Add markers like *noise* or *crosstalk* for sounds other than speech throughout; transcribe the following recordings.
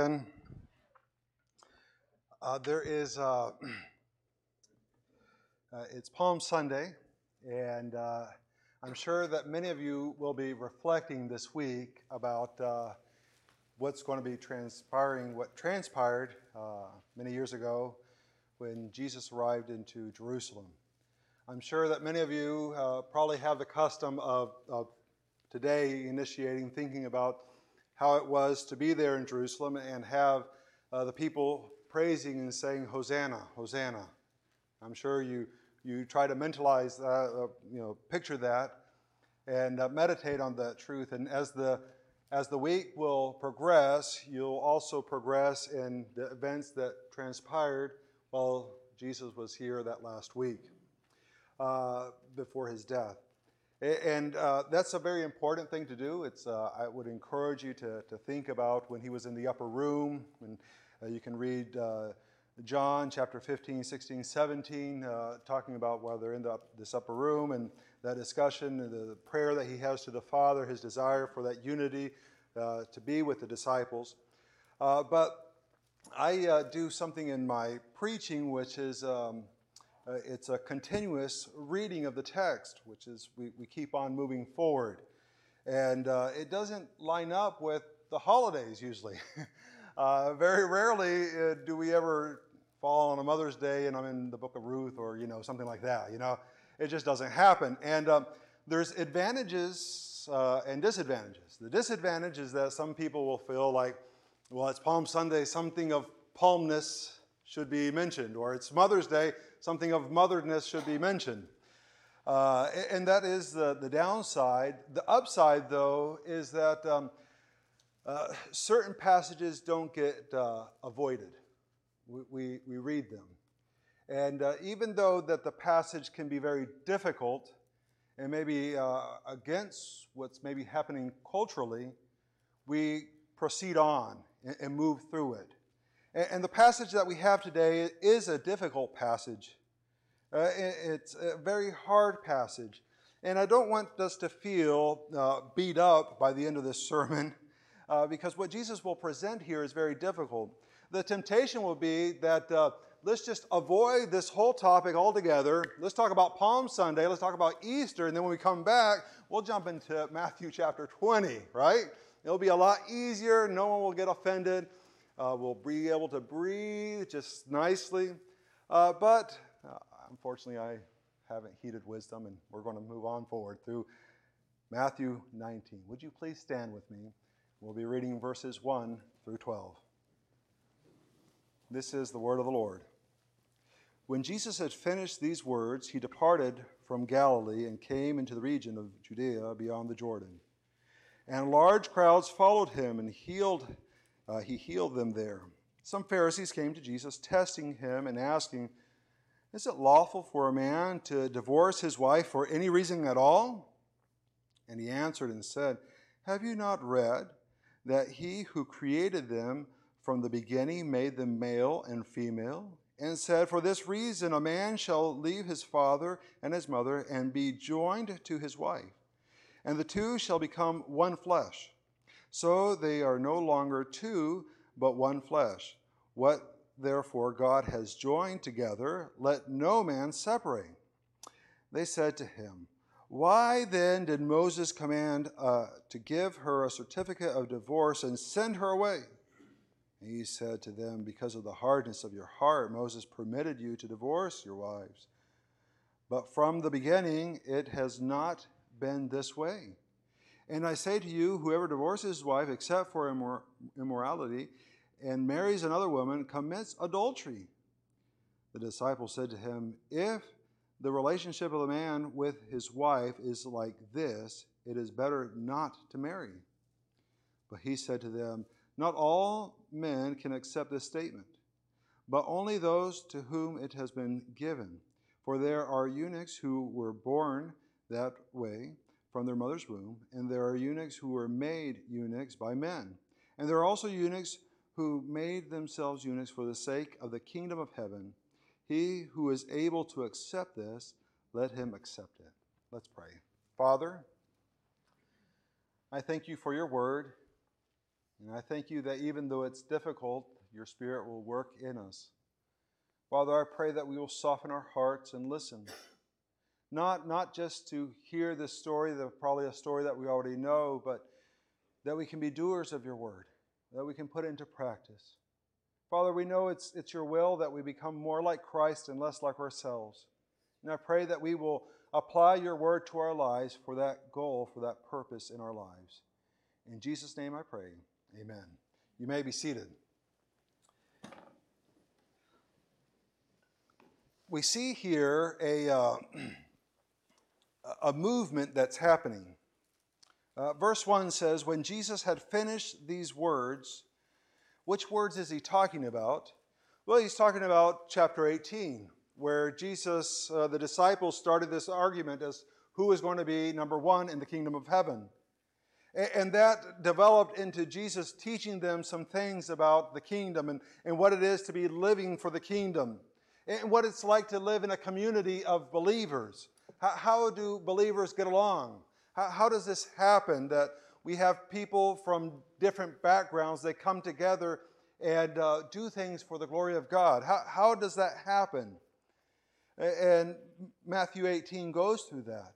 Uh, there is, uh, *clears throat* uh, it's Palm Sunday, and uh, I'm sure that many of you will be reflecting this week about uh, what's going to be transpiring, what transpired uh, many years ago when Jesus arrived into Jerusalem. I'm sure that many of you probably have the custom of, of today initiating, thinking about how it was to be there in Jerusalem and have uh, the people praising and saying, Hosanna, Hosanna. I'm sure you, you try to mentalize that, uh, you know, picture that and uh, meditate on that truth. And as the, as the week will progress, you'll also progress in the events that transpired while Jesus was here that last week uh, before his death. And uh, that's a very important thing to do. It's, uh, I would encourage you to, to think about when he was in the upper room. When, uh, you can read uh, John chapter 15, 16, 17, uh, talking about while they're in the, this upper room and that discussion, the, the, prayer that he has to the Father, his desire for that unity uh, to be with the disciples. but I do something in my preaching which is. Um, uh, it's a continuous reading of the text, which is we, we keep on moving forward. And uh, it doesn't line up with the holidays usually. *laughs* uh, very rarely uh, do we ever fall on a Mother's Day and I'm in the book of Ruth or, you know, something like that. You know, it just doesn't happen. And um, there's advantages uh, and disadvantages. The disadvantage is that some people will feel like, well, it's Palm Sunday, something of palmness should be mentioned, or it's Mother's Day, something of motherness should be mentioned. Uh, and that is the, the downside. The upside, though, is that um, uh, certain passages don't get uh, avoided. We, we, we, read them. And uh, even though that the passage can be very difficult and maybe uh, against what's maybe happening culturally, we proceed on and, and move through it. And the passage that we have today is a difficult passage. Uh, it's a very hard passage. And I don't want us to feel uh, beat up by the end of this *laughs* sermon uh, because what Jesus will present here is very difficult. The temptation will be that uh, let's just avoid this whole topic altogether. Let's talk about Palm Sunday, let's talk about Easter, and then when we come back, we'll jump into Matthew chapter 20, right? It'll be a lot easier, no one will get offended. Uh, we'll be able to breathe just nicely. Uh, but unfortunately, I haven't heeded wisdom, and we're going to move on forward through Matthew 19. Would you please stand with me? We'll be reading verses 1 through 12. This is the word of the Lord. When Jesus had finished these words, he departed from Galilee and came into the region of Judea beyond the Jordan. And large crowds followed him and healed uh, he healed them there. Some Pharisees came to Jesus, testing him and asking, Is it lawful for a man to divorce his wife for any reason at all? And he answered and said, Have you not read that he who created them from the beginning made them male and female? And said, For this reason a man shall leave his father and his mother and be joined to his wife, and the two shall become one flesh. So they are no longer two, but one flesh. What therefore God has joined together, let no man separate. They said to him, Why then did Moses command uh, to give her a certificate of divorce and send her away? He said to them, Because of the hardness of your heart, Moses permitted you to divorce your wives. But from the beginning, it has not been this way. And I say to you, whoever divorces his wife except for immor- immorality and marries another woman commits adultery. The disciple said to him, If the relationship of a man with his wife is like this, it is better not to marry. But he said to them, Not all men can accept this statement, but only those to whom it has been given. For there are eunuchs who were born that way from their mother's womb, and there are eunuchs who were made eunuchs by men. And there are also eunuchs who made themselves eunuchs for the sake of the kingdom of heaven. He who is able to accept this, let him accept it. Let's pray. Father, I thank you for your word. And I thank you that even though it's difficult, your Spirit will work in us. Father, I pray that we will soften our hearts and listen. Not, not just to hear this story, the, probably a story that we already know, but that we can be doers of your word, that we can put into practice. Father, we know it's, it's your will that we become more like Christ and less like ourselves. And I pray that we will apply your word to our lives for that goal, for that purpose in our lives. In Jesus' name I pray. Amen. You may be seated. We see here a, uh, *clears throat* a movement that's happening. Uh, verse 1 says, When Jesus had finished these words, which words is he talking about? Well, he's talking about chapter 18, where Jesus, uh, the disciples, started this argument as who is going to be number one in the kingdom of heaven. And that developed into Jesus teaching them some things about the kingdom and, and what it is to be living for the kingdom and what it's like to live in a community of believers. How, how do believers get along? How, how does this happen that we have people from different backgrounds that come together and uh, do things for the glory of God? How, how does that happen? And Matthew 18 goes through that.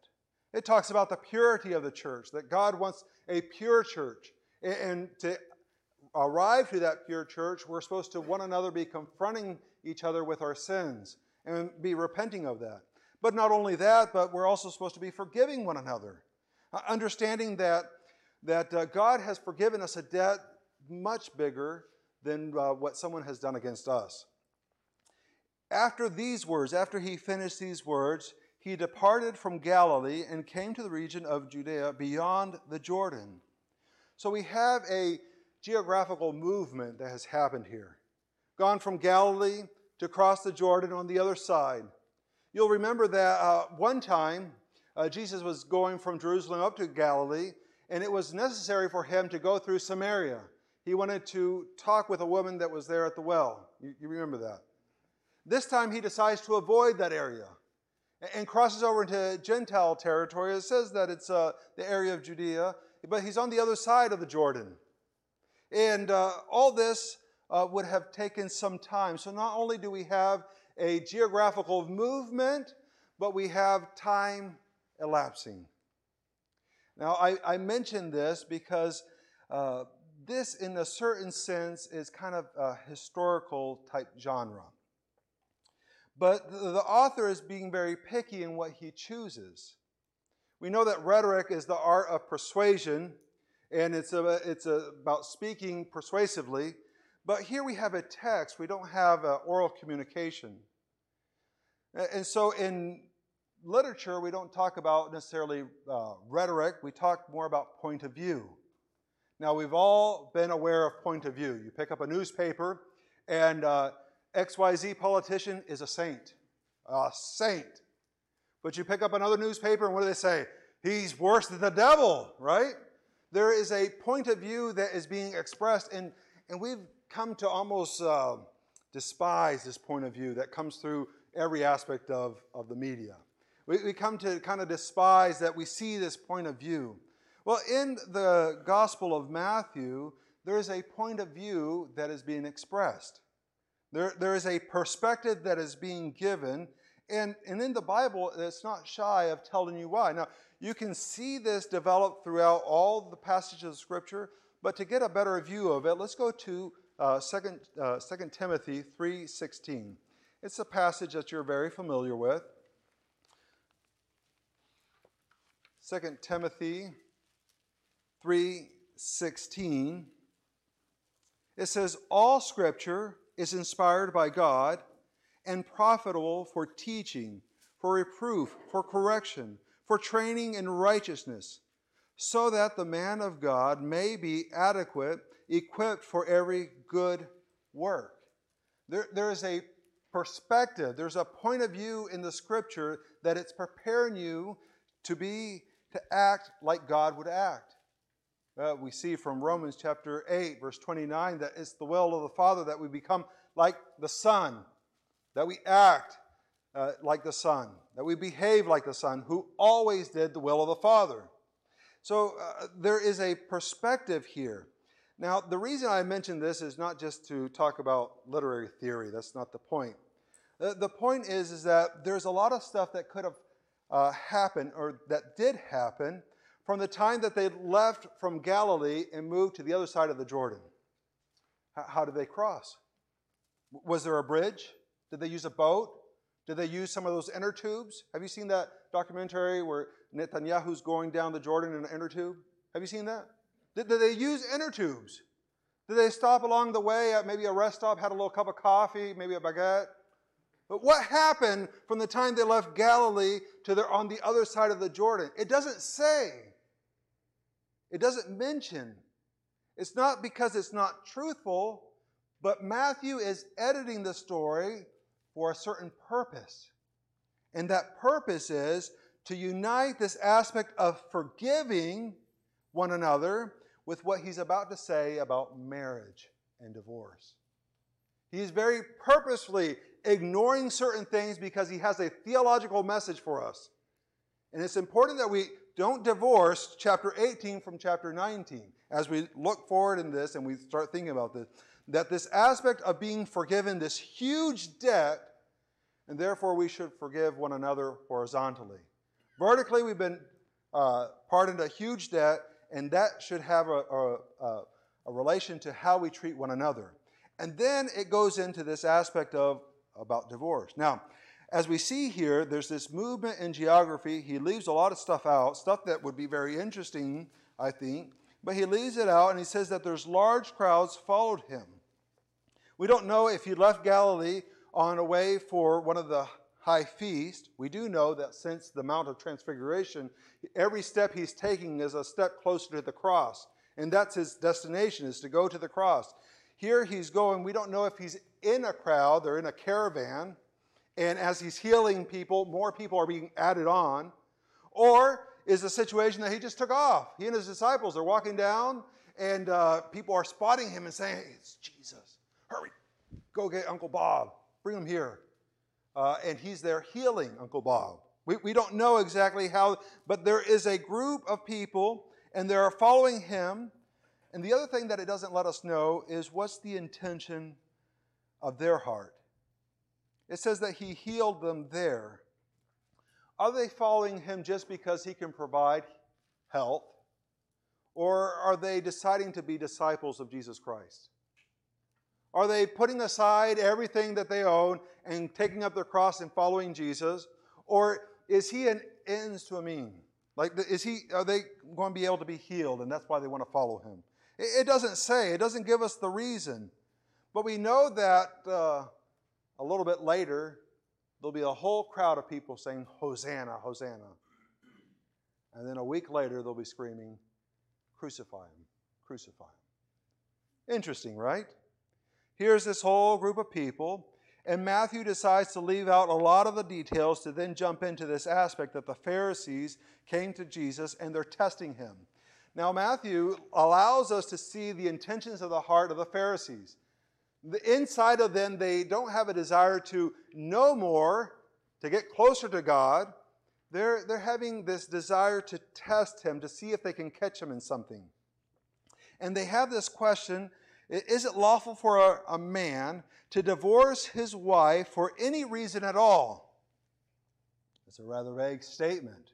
It talks about the purity of the church, that God wants a pure church. And to arrive to that pure church, we're supposed to one another be confronting each other with our sins and be repenting of that. But not only that, but we're also supposed to be forgiving one another, understanding that, that uh, God has forgiven us a debt much bigger than uh, what someone has done against us. After these words, after he finished these words, he departed from Galilee and came to the region of Judea beyond the Jordan. So we have a geographical movement that has happened here. Gone from Galilee to cross the Jordan on the other side. You'll remember that uh, one time uh, Jesus was going from Jerusalem up to Galilee, and it was necessary for him to go through Samaria. He wanted to talk with a woman that was there at the well. You, you remember that. This time he decides to avoid that area and crosses over into Gentile territory. It says that it's uh, the area of Judea, but he's on the other side of the Jordan. And uh, all this uh, would have taken some time. So not only do we have a geographical movement, but we have time elapsing. Now, I, I mention this because uh, this, in a certain sense, is kind of a historical type genre. But the author is being very picky in what he chooses. We know that rhetoric is the art of persuasion, and it's, a, it's a, about speaking persuasively. But here we have a text, we don't have oral communication. And so in literature, we don't talk about necessarily uh, rhetoric, we talk more about point of view. Now, we've all been aware of point of view. You pick up a newspaper, and uh, XYZ politician is a saint. A saint. But you pick up another newspaper, and what do they say? He's worse than the devil, right? There is a point of view that is being expressed, and, and we've come to almost uh, despise this point of view that comes through every aspect of, of the media. We, we come to kind of despise that we see this point of view. Well, in the Gospel of Matthew, there is a point of view that is being expressed. There, there is a perspective that is being given, and, and in the Bible, it's not shy of telling you why. Now, you can see this develop throughout all the passages of Scripture, but to get a better view of it, let's go to uh, 2, uh, 2 Timothy 3.16. It's a passage that you're very familiar with. 2 Timothy 3:16 it says all scripture is inspired by God and profitable for teaching, for reproof, for correction, for training in righteousness, so that the man of God may be adequate, equipped for every good work. There, there is a perspective, there's a point of view in the scripture that it's preparing you to be, to act like God would act. Uh, we see from Romans chapter 8, verse 29, that it's the will of the Father that we become like the Son, that we act uh, like the Son, that we behave like the Son, who always did the will of the Father. So uh, there is a perspective here. Now, the reason I mention this is not just to talk about literary theory. That's not the point. The, the point is, is that there's a lot of stuff that could have uh, happened or that did happen from the time that they left from Galilee and moved to the other side of the Jordan. H- how did they cross? Was there a bridge? Did they use a boat? Did they use some of those inner tubes? Have you seen that documentary where Netanyahu's going down the Jordan in an inner tube? Have you seen that? Did, did they use inner tubes? Did they stop along the way at maybe a rest stop, had a little cup of coffee, maybe a baguette? But what happened from the time they left Galilee to they're on the other side of the Jordan? It doesn't say. It doesn't mention. It's not because it's not truthful, but Matthew is editing the story for a certain purpose. And that purpose is to unite this aspect of forgiving one another with what he's about to say about marriage and divorce. He's very purposefully ignoring certain things because he has a theological message for us. And it's important that we don't divorce chapter 18 from chapter 19 as we look forward in this and we start thinking about this. That this aspect of being forgiven, this huge debt, and therefore we should forgive one another horizontally. Vertically, we've been uh, pardoned a huge debt, and that should have a, a, a relation to how we treat one another. And then it goes into this aspect of about divorce. Now, as we see here, there's this movement in geography. He leaves a lot of stuff out, stuff that would be very interesting, I think, but he leaves it out and he says that there's large crowds followed him. We don't know if he left Galilee on a way for one of the high feast. We do know that since the Mount of Transfiguration, every step he's taking is a step closer to the cross. And that's his destination, is to go to the cross. Here he's going, we don't know if he's in a crowd, they're in a caravan, and as he's healing people, more people are being added on. Or is the situation that he just took off? He and his disciples are walking down, and uh, people are spotting him and saying, It's Jesus. Hurry, go get Uncle Bob, bring him here. Uh, and he's there healing Uncle Bob. We, we don't know exactly how, but there is a group of people, and they're following him. And the other thing that it doesn't let us know is what's the intention of their heart. It says that he healed them there. Are they following him just because he can provide health? Or are they deciding to be disciples of Jesus Christ? Are they putting aside everything that they own and taking up their cross and following Jesus? Or is he an ends to a mean? Like, is he, are they going to be able to be healed and that's why they want to follow him? It doesn't say, it doesn't give us the reason. But we know that uh, a little bit later, there'll be a whole crowd of people saying, Hosanna, Hosanna. And then a week later, they'll be screaming, Crucify him, crucify him. Interesting, right? Here's this whole group of people, and Matthew decides to leave out a lot of the details to then jump into this aspect that the Pharisees came to Jesus and they're testing him. Now, Matthew allows us to see the intentions of the heart of the Pharisees. The inside of them, they don't have a desire to know more, to get closer to God. They're, they're having this desire to test him, to see if they can catch him in something. And they have this question Is it lawful for a, a man to divorce his wife for any reason at all? It's a rather vague statement.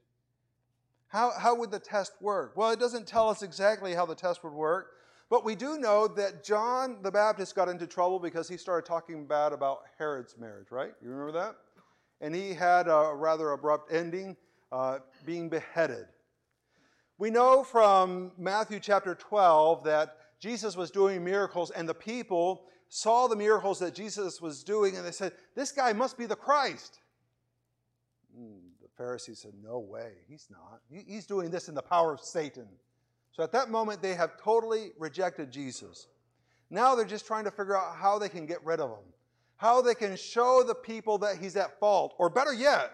How, how would the test work? Well, it doesn't tell us exactly how the test would work, but we do know that John the Baptist got into trouble because he started talking bad about Herod's marriage, right? You remember that? And he had a rather abrupt ending, uh, being beheaded. We know from Matthew chapter 12 that Jesus was doing miracles, and the people saw the miracles that Jesus was doing, and they said, This guy must be the Christ. Mm, the Pharisees said, No way, he's not. He's doing this in the power of Satan. So at that moment, they have totally rejected Jesus. Now they're just trying to figure out how they can get rid of him, how they can show the people that he's at fault. Or better yet,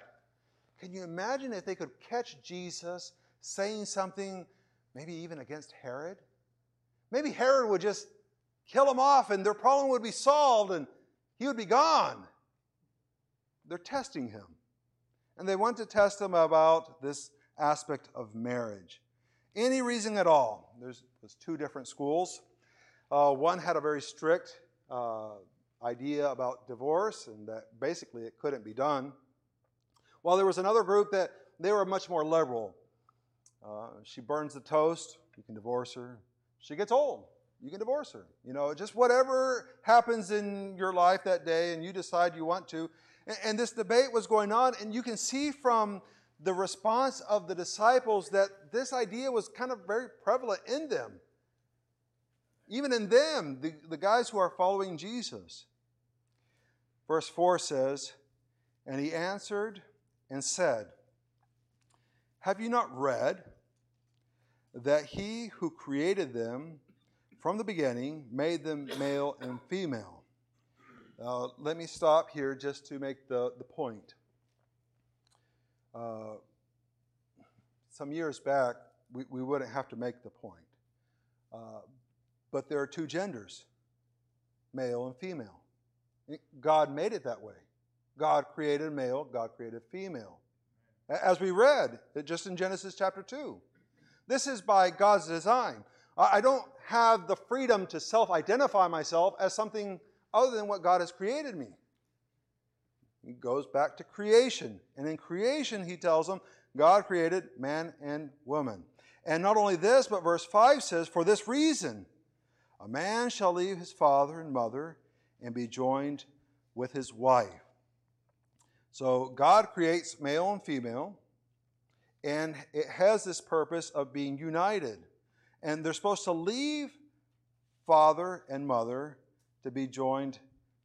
can you imagine if they could catch Jesus saying something maybe even against Herod? Maybe Herod would just kill him off and their problem would be solved and he would be gone. They're testing him. And they want to test him about this aspect of marriage any reason at all. There's, there's two different schools. Uh, one had a very strict uh, idea about divorce and that basically it couldn't be done. While there was another group that they were much more liberal. Uh, she burns the toast, you can divorce her. She gets old, you can divorce her. You know, just whatever happens in your life that day and you decide you want to. And, this debate was going on, and you can see from the response of the disciples that this idea was kind of very prevalent in them. Even in them, the, the guys who are following Jesus. Verse 4 says, And he answered and said, Have you not read that he who created them from the beginning made them male and female? Uh, let me stop here just to make the, the point. Uh, some years back, we, we wouldn't have to make the point. Uh, but there are two genders male and female. God made it that way. God created male, God created female. As we read just in Genesis chapter 2. This is by God's design. I don't have the freedom to self identify myself as something other than what God has created me. He goes back to creation. And in creation, he tells them, God created man and woman. And not only this, but verse 5 says, For this reason, a man shall leave his father and mother and be joined with his wife. So God creates male and female, and it has this purpose of being united. And they're supposed to leave father and mother to be joined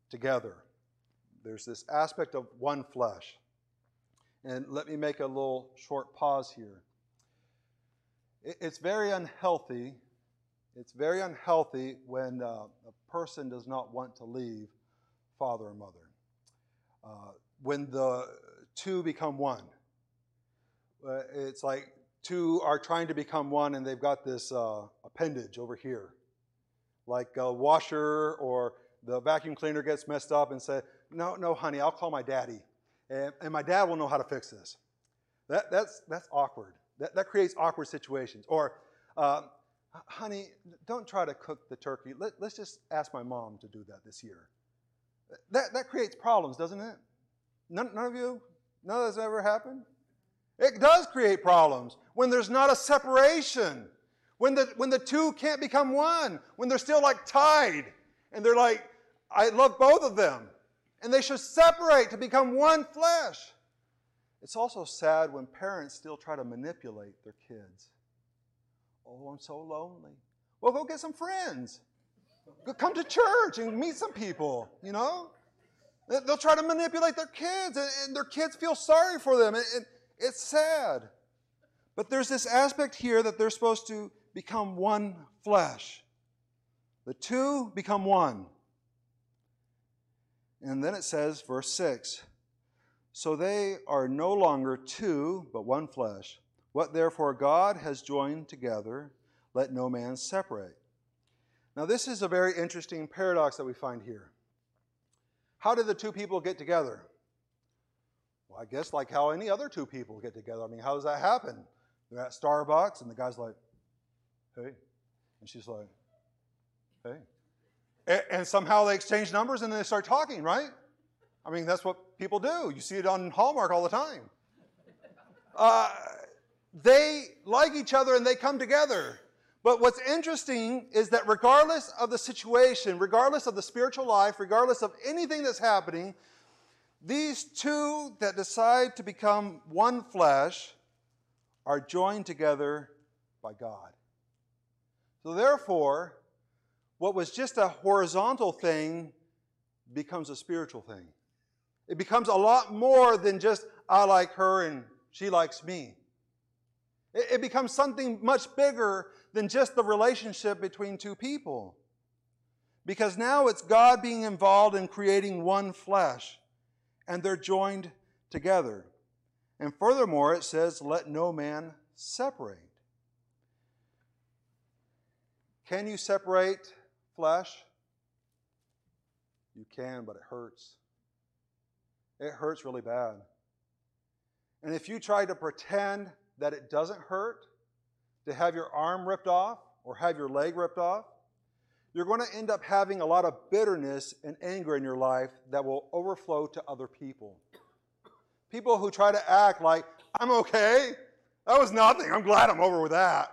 together. There's this aspect of one flesh. And let me make a little short pause here. It's very unhealthy it's very unhealthy when uh, a person does not want to leave father and mother. Uh, when the two become one, uh, it's like two are trying to become one and they've got this uh, appendage over here. Like a washer or the vacuum cleaner gets messed up and say, No, no, honey, I'll call my daddy. And, and my dad will know how to fix this. That, that's, that's awkward. That, that creates awkward situations. Or uh, honey, don't try to cook the turkey. Let, us just ask my mom to do that this year. That, that creates problems, doesn't it? None, none of you? None of this ever happened? It does create problems when there's not a separation, when the, when the two can't become one, when they're still like tied, and they're like, I love both of them, and they should separate to become one flesh. It's also sad when parents still try to manipulate their kids. Oh, I'm so lonely. Well, go get some friends. Come to church and meet some people, you know? They'll try to manipulate their kids, and their kids feel sorry for them. It's sad. But there's this aspect here that they're supposed to become one flesh. The two become one. And then it says, verse 6 So they are no longer two, but one flesh. What therefore God has joined together, let no man separate. Now, this is a very interesting paradox that we find here. How did the two people get together? Well, I guess like how any other two people get together. I mean, how does that happen? They're at Starbucks, and the guy's like, hey. And she's like, hey. And somehow they exchange numbers and then they start talking, right? I mean, that's what people do. You see it on Hallmark all the time. Uh, they like each other and they come together. But what's interesting is that regardless of the situation, regardless of the spiritual life, regardless of anything that's happening, these two that decide to become one flesh are joined together by God. So, therefore, what was just a horizontal thing becomes a spiritual thing. It becomes a lot more than just, I like her and she likes me. It becomes something much bigger than just the relationship between two people. Because now it's God being involved in creating one flesh, and they're joined together. And furthermore, it says, Let no man separate. Can you separate flesh? You can, but it hurts. It hurts really bad. And if you try to pretend that it doesn't hurt to have your arm ripped off or have your leg ripped off, you're going to end up having a lot of bitterness and anger in your life that will overflow to other people. People who try to act like, I'm okay. That was nothing. I'm glad I'm over with that.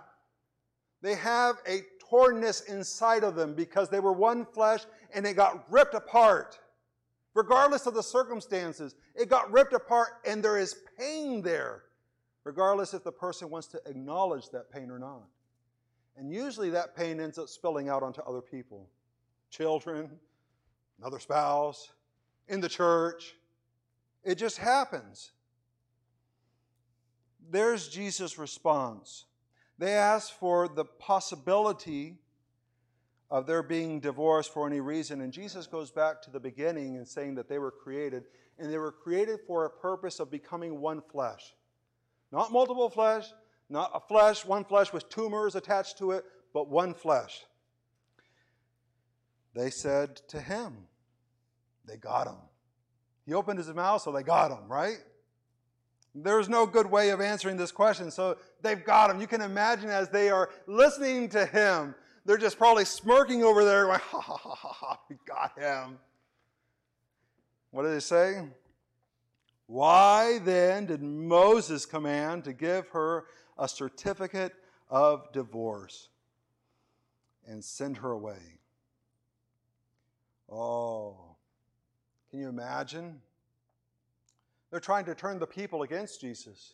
They have a tornness inside of them because they were one flesh and it got ripped apart. Regardless of the circumstances, it got ripped apart and there is pain there, regardless if the person wants to acknowledge that pain or not. And usually that pain ends up spilling out onto other people children, another spouse, in the church. It just happens. There's Jesus' response. They ask for the possibility of their being divorced for any reason. And Jesus goes back to the beginning and saying that they were created, and they were created for a purpose of becoming one flesh. Not multiple flesh, not a flesh, one flesh with tumors attached to it, but one flesh. They said to him, they got him. He opened his mouth, so they got him, right? There's no good way of answering this question, so they've got him. You can imagine as they are listening to him, they're just probably smirking over there, going, *laughs* ha ha ha ha ha, we got him. What did they say? Why then did Moses command to give her a certificate of divorce and send her away? Oh, can you imagine? They're trying to turn the people against Jesus.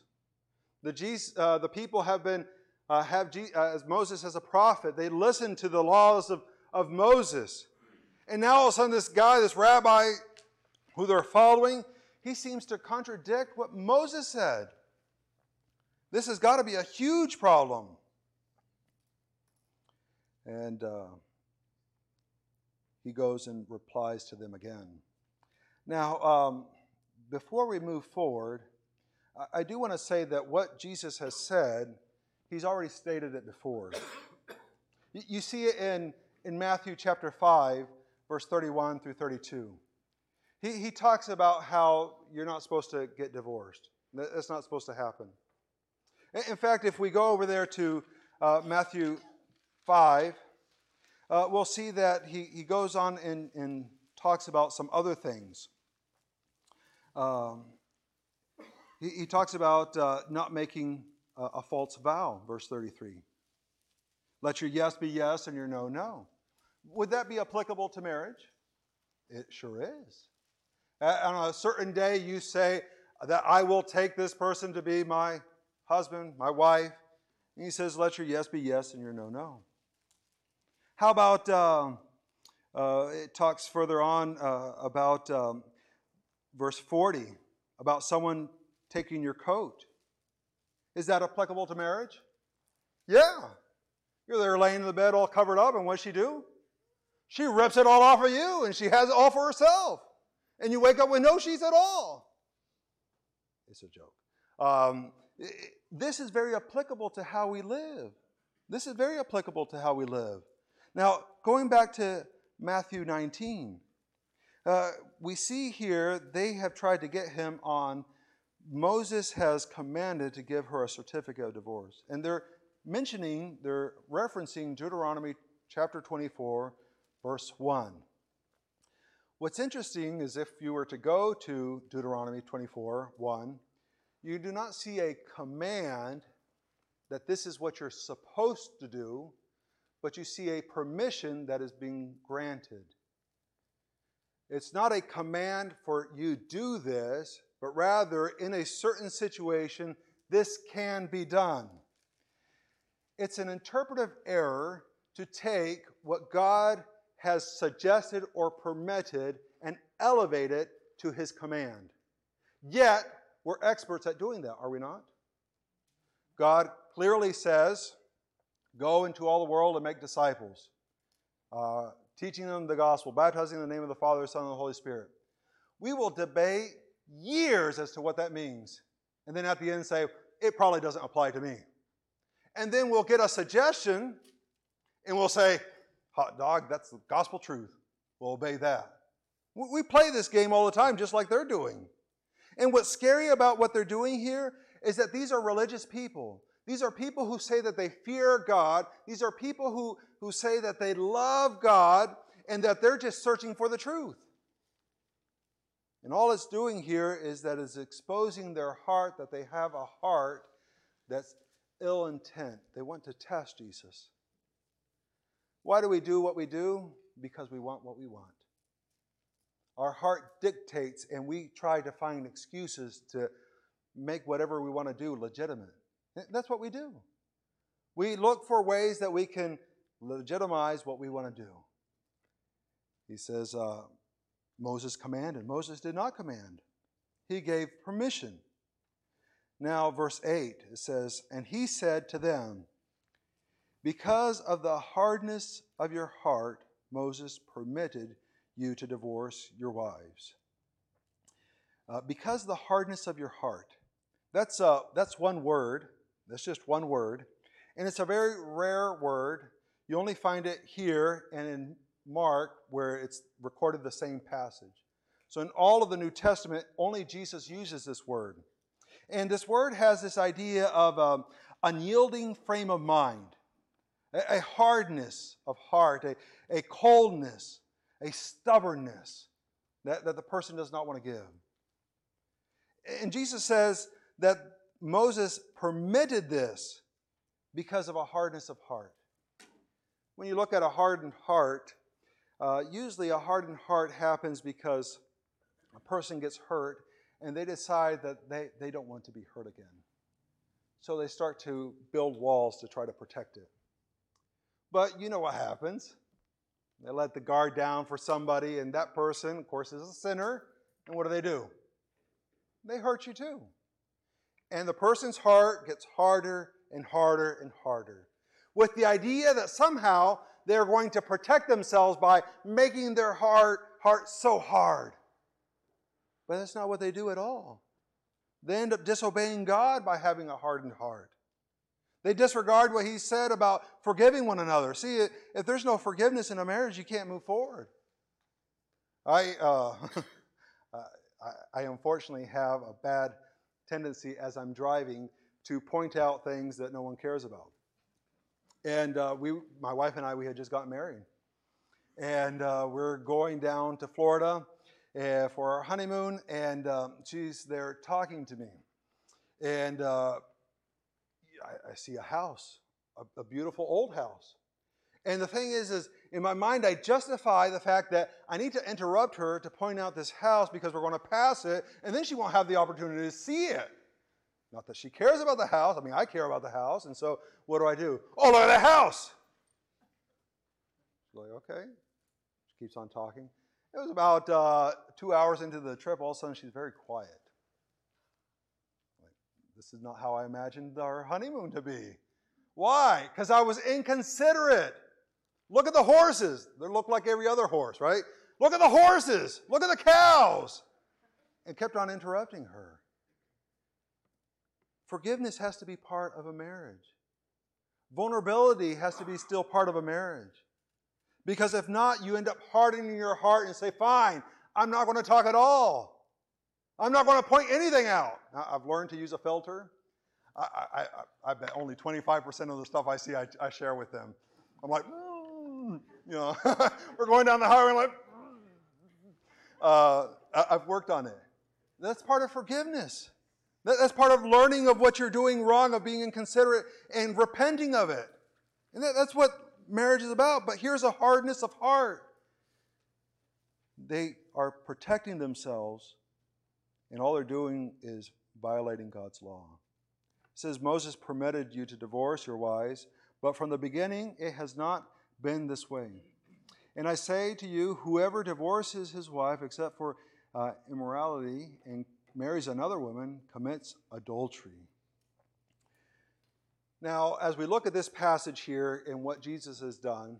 The, Jesus, uh, the people have been, uh, have Je- uh, as Moses as a prophet, they listened to the laws of, of Moses. And now all of a sudden, this guy, this rabbi who they're following, he seems to contradict what Moses said. This has got to be a huge problem. And uh, he goes and replies to them again. Now, um, before we move forward, I do want to say that what Jesus has said, he's already stated it before. You see it in, in Matthew chapter 5, verse 31 through 32. He, he talks about how you're not supposed to get divorced. That's not supposed to happen. In fact, if we go over there to uh, Matthew 5, uh, we'll see that he, he goes on and, and talks about some other things. Um, he, he, talks about uh, not making a, a false vow, verse 33. Let your yes be yes and your no, no. Would that be applicable to marriage? It sure is. On a certain day, you say that I will take this person to be my husband, my wife. And he says, let your yes be yes and your no, no. How about, uh, uh, it talks further on uh, about um, verse 40 about someone taking your coat. Is that applicable to marriage? Yeah. You're there laying in the bed all covered up, and what she do? She rips it all off of you, and she has it all for herself. And you wake up with no sheets at all. It's a joke. Um, this is very applicable to how we live. This is very applicable to how we live. Now, going back to Matthew 19, uh, we see here they have tried to get him on. Moses has commanded to give her a certificate of divorce. And they're mentioning, they're referencing Deuteronomy chapter 24, verse 1. What's interesting is if you were to go to Deuteronomy 24, 1, you do not see a command that this is what you're supposed to do, but you see a permission that is being granted. It's not a command for you do this, but rather in a certain situation, this can be done. It's an interpretive error to take what God has suggested or permitted and elevate it to his command. Yet, we're experts at doing that, are we not? God clearly says, Go into all the world and make disciples. Uh, teaching them the gospel, baptizing in the name of the Father, Son, and the Holy Spirit. We will debate years as to what that means. And then at the end say, it probably doesn't apply to me. And then we'll get a suggestion and we'll say, hot dog, that's the gospel truth. We'll obey that. We play this game all the time, just like they're doing. And what's scary about what they're doing here is that these are religious people. These are people who say that they fear God. These are people who, who say that they love God and that they're just searching for the truth. And all it's doing here is that it's exposing their heart that they have a heart that's ill intent. They want to test Jesus. Why do we do what we do? Because we want what we want. Our heart dictates, and we try to find excuses to make whatever we want to do legitimate. That's what we do. We look for ways that we can legitimize what we want to do. He says, uh, Moses commanded. Moses did not command, he gave permission. Now, verse 8, it says, And he said to them, Because of the hardness of your heart, Moses permitted you to divorce your wives. Uh, because the hardness of your heart. That's, uh, that's one word. That's just one word. And it's a very rare word. You only find it here and in Mark, where it's recorded the same passage. So in all of the New Testament, only Jesus uses this word. And this word has this idea of um, unyielding frame of mind, a, a hardness of heart, a, a coldness, a stubbornness that, that the person does not want to give. And Jesus says that Moses permitted this because of a hardness of heart. When you look at a hardened heart, uh, usually a hardened heart happens because a person gets hurt and they decide that they, they don't want to be hurt again. So they start to build walls to try to protect it. But you know what happens. They let the guard down for somebody, and that person, of course, is a sinner. And what do they do? They hurt you too. And the person's heart gets harder and harder and harder with the idea that somehow they're going to protect themselves by making their heart, heart so hard. But that's not what they do at all. They end up disobeying God by having a hardened heart. They disregard what he said about forgiving one another. See, if there's no forgiveness in a marriage, you can't move forward. I, uh, *laughs* I, I unfortunately have a bad tendency as I'm driving to point out things that no one cares about. And uh, we, my wife and I, we had just gotten married. And uh, we're going down to Florida uh, for our honeymoon, and um, she's there talking to me. And uh, I, I, see a house, a, a beautiful old house. And the thing is, is in my mind, I justify the fact that I need to interrupt her to point out this house because we're going to pass it, and then she won't have the opportunity to see it. Not that she cares about the house. I mean, I care about the house. And so what do I do? Oh, look at the house. She's like, okay. She keeps on talking. It was about uh, two hours into the trip. All of a sudden, she's very quiet. Like, this is not how I imagined our honeymoon to be. Why? Because I was inconsiderate. Look at the horses. They look like every other horse, right? Look at the horses. Look at the cows. And kept on interrupting her. Forgiveness has to be part of a marriage. Vulnerability has to be still part of a marriage. Because if not, you end up hardening your heart and say, fine, I'm not going to talk at all. I'm not going to point anything out. I've learned to use a filter. I, I, I, I bet only 25% of the stuff I see, I, I share with them. I'm like, mm, you know, *laughs* we're going down the highway, like, uh, I've worked on it. That's part of forgiveness. That's part of learning of what you're doing wrong, of being inconsiderate, and repenting of it. And that's what marriage is about. But here's a hardness of heart. They are protecting themselves, and all they're doing is violating God's law. It says Moses permitted you to divorce your wives, but from the beginning it has not been this way. And I say to you, whoever divorces his wife except for uh, immorality and marries another woman commits adultery. Now, as we look at this passage here and what Jesus has done,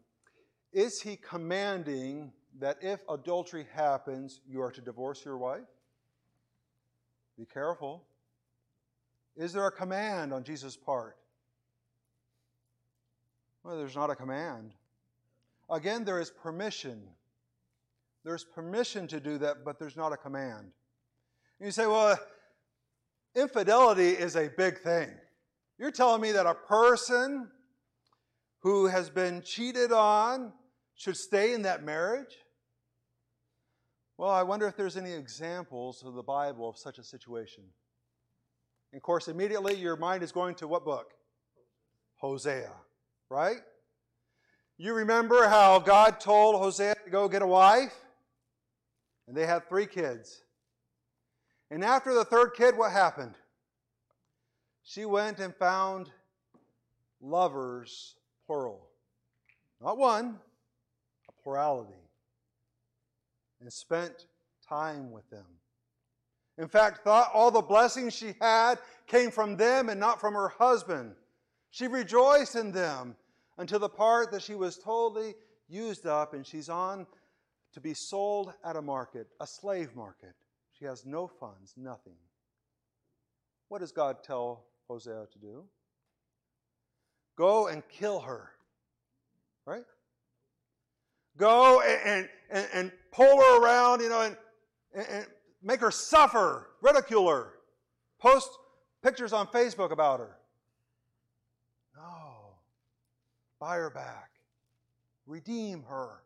is he commanding that if adultery happens, you are to divorce your wife? Be careful. Is there a command on Jesus' part? Well, there's not a command. Again, there is permission. There's permission to do that, but there's not a command. And you say, well, infidelity is a big thing. You're telling me that a person who has been cheated on should stay in that marriage? Well, I wonder if there's any examples of the Bible of such a situation. And of course, immediately your mind is going to what book? Hosea, right? You remember how God told Hosea to go get a wife? And they had three kids. And after the third kid, what happened? She went and found lovers, plural. Not one, a plurality. And spent time with them. In fact, thought all the blessings she had came from them and not from her husband. She rejoiced in them until the part that she was totally used up and she's on to be sold at a market, a slave market. She has no funds, nothing. What does God tell Hosea to do? Go and kill her. Right? Go and, and, and pull her around, you know, and, and make her suffer, ridicule her, post pictures on Facebook about her. No. Buy her back. Redeem her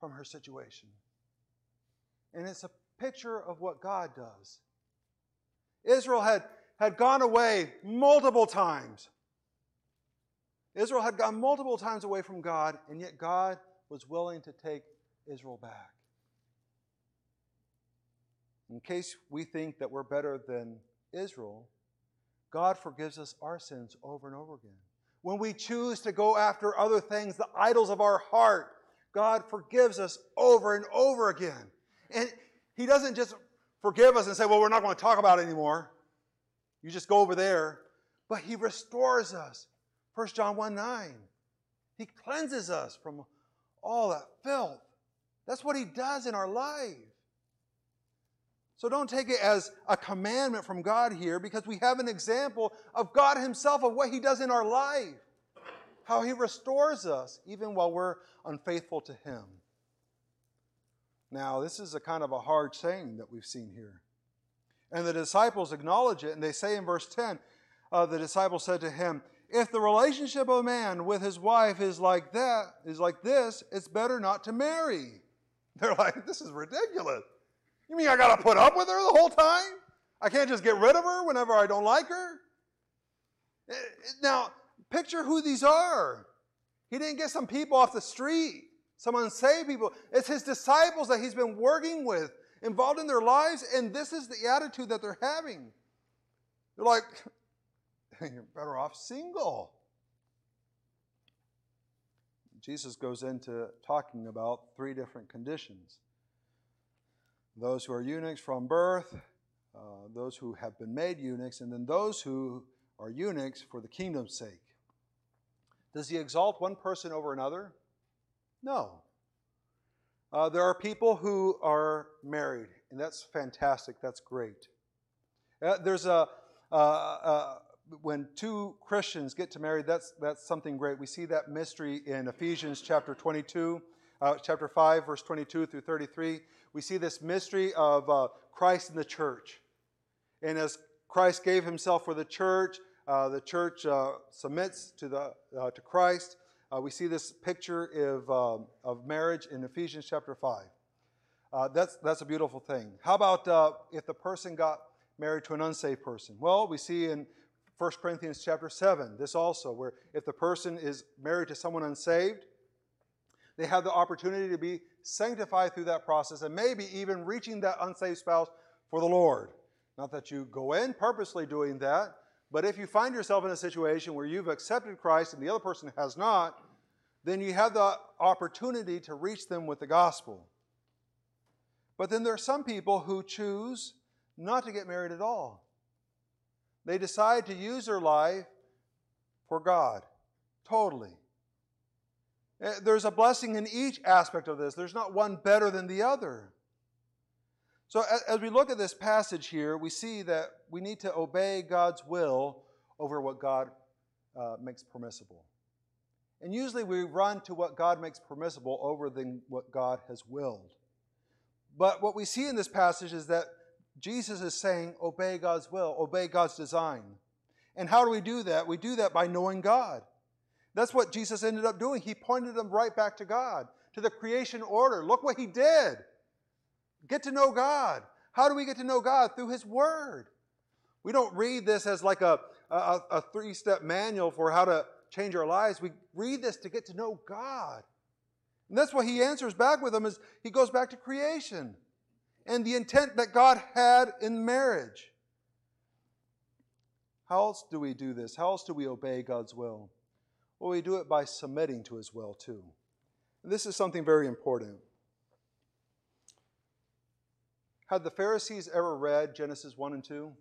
from her situation. And it's a picture of what God does. Israel had, had gone away multiple times. Israel had gone multiple times away from God, and yet God was willing to take Israel back. In case we think that we're better than Israel, God forgives us our sins over and over again. When we choose to go after other things, the idols of our heart, God forgives us over and over again. And He doesn't just forgive us and say, well, we're not going to talk about it anymore. You just go over there. But He restores us. 1 John 1 9. He cleanses us from all that filth. That's what He does in our life. So don't take it as a commandment from God here because we have an example of God Himself, of what He does in our life, how He restores us even while we're unfaithful to Him. Now, this is a kind of a hard saying that we've seen here. And the disciples acknowledge it, and they say in verse 10 uh, the disciples said to him, If the relationship of a man with his wife is like that, is like this, it's better not to marry. *laughs* They're like, This is ridiculous. You mean I got to put up with her the whole time? I can't just get rid of her whenever I don't like her? Eh, eh, now, picture who these are. He didn't get some people off the street, some unsaved people. It's his disciples that he's been working with, involved in their lives, and this is the attitude that they're having. They're like, *laughs* you're better off single. Jesus goes into talking about three different conditions those who are eunuchs from birth, uh, those who have been made eunuchs, and then those who are eunuchs for the kingdom's sake. Does he exalt one person over another? No. Uh, there are people who are married, and that's fantastic. That's great. Uh, there's a uh, uh, when two Christians get to marry, that's that's something great. We see that mystery in Ephesians chapter 22, uh, chapter 5, verse 22 through 33 we see this mystery of uh, Christ in the church. And as Christ gave himself for the church, uh, the church uh, submits to, the, uh, to Christ. Uh, we see this picture of, um, of marriage in Ephesians chapter 5. Uh, that's, that's a beautiful thing. How about if the person got married to an unsaved person? Well, we see in 1 Corinthians chapter 7 this also, where if the person is married to someone unsaved, they have the opportunity to be sanctified through that process and maybe even reaching that unsaved spouse for the Lord. Not that you go in purposely doing that, but if you find yourself in a situation where you've accepted Christ and the other person has not, then you have the opportunity to reach them with the gospel. But then there are some people who choose not to get married at all. They decide to use their life for God, totally. Eh, there's a blessing in each aspect of this. There's not one better than the other. So, as we look at this passage here, we see that we need to obey God's will over what God uh, makes permissible. And usually we run to what God makes permissible over than what God has willed. But what we see in this passage is that Jesus is saying, obey God's will, obey God's design. And how do we do that? We do that by knowing God. That's what Jesus ended up doing. He pointed them right back to God, to the creation order. Look what he did. Get to know God. How do we get to know God? Through his word. We don't read this as like a, a, a three step manual for how to change our lives. We read this to get to know God. And that's what he answers back with them is he goes back to creation and the intent that God had in marriage. How else do we do this? How else do we obey God's will? Well, we do it by submitting to his will too. And this is something very important. Had the Pharisees ever read Genesis 1 and 2?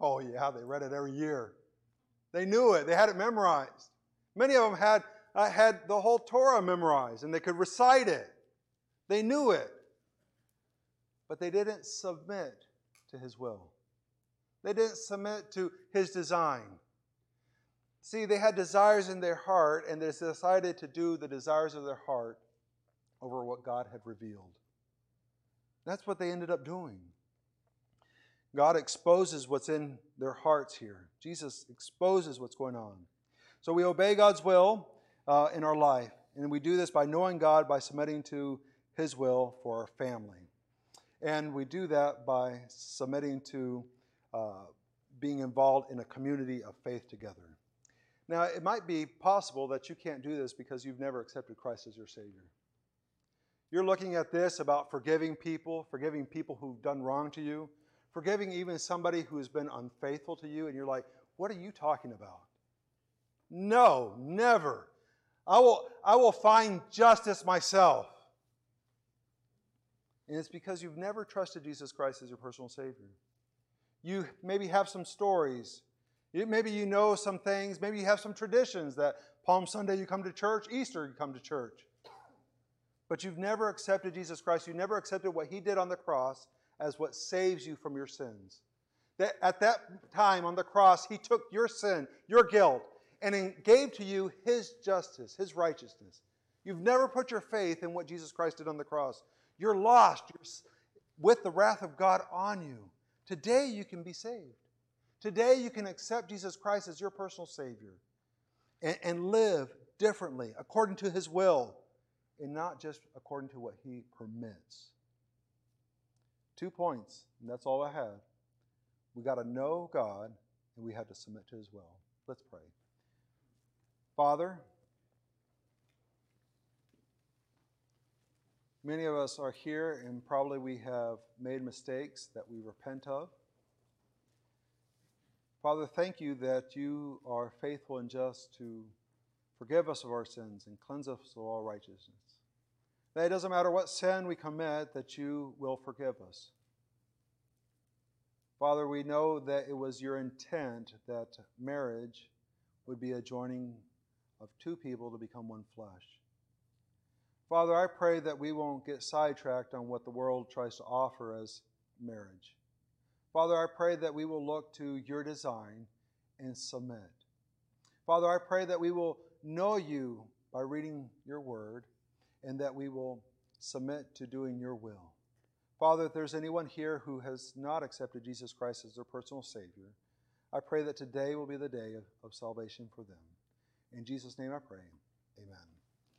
Oh, yeah, they read it every year. They knew it, they had it memorized. Many of them had, uh, had the whole Torah memorized and they could recite it. They knew it. But they didn't submit to his will, they didn't submit to his design. See, they had desires in their heart, and they decided to do the desires of their heart over what God had revealed. That's what they ended up doing. God exposes what's in their hearts here. Jesus exposes what's going on. So we obey God's will uh, in our life, and we do this by knowing God, by submitting to His will for our family. And we do that by submitting to uh, being involved in a community of faith together. Now, it might be possible that you can't do this because you've never accepted Christ as your Savior. You're looking at this about forgiving people, forgiving people who've done wrong to you, forgiving even somebody who's been unfaithful to you, and you're like, what are you talking about? No, never. I will, I will find justice myself. And it's because you've never trusted Jesus Christ as your personal Savior. You maybe have some stories Maybe you know some things. Maybe you have some traditions that Palm Sunday you come to church, Easter you come to church. But you've never accepted Jesus Christ. You never accepted what He did on the cross as what saves you from your sins. That at that time on the cross, He took your sin, your guilt, and gave to you His justice, His righteousness. You've never put your faith in what Jesus Christ did on the cross. You're lost You're with the wrath of God on you. Today you can be saved. Today, you can accept Jesus Christ as your personal Savior and, and live differently according to His will and not just according to what He permits. Two points, and that's all I have. We got to know God and we have to submit to His will. Let's pray. Father, many of us are here and probably we have made mistakes that we repent of. Father, thank you that you are faithful and just to forgive us of our sins and cleanse us of all righteousness. That it doesn't matter what sin we commit, that you will forgive us. Father, we know that it was your intent that marriage would be a joining of two people to become one flesh. Father, I pray that we won't get sidetracked on what the world tries to offer as marriage. Father, I pray that we will look to your design and submit. Father, I pray that we will know you by reading your word and that we will submit to doing your will. Father, if there's anyone here who has not accepted Jesus Christ as their personal Savior, I pray that today will be the day of, of salvation for them. In Jesus' name I pray. Amen.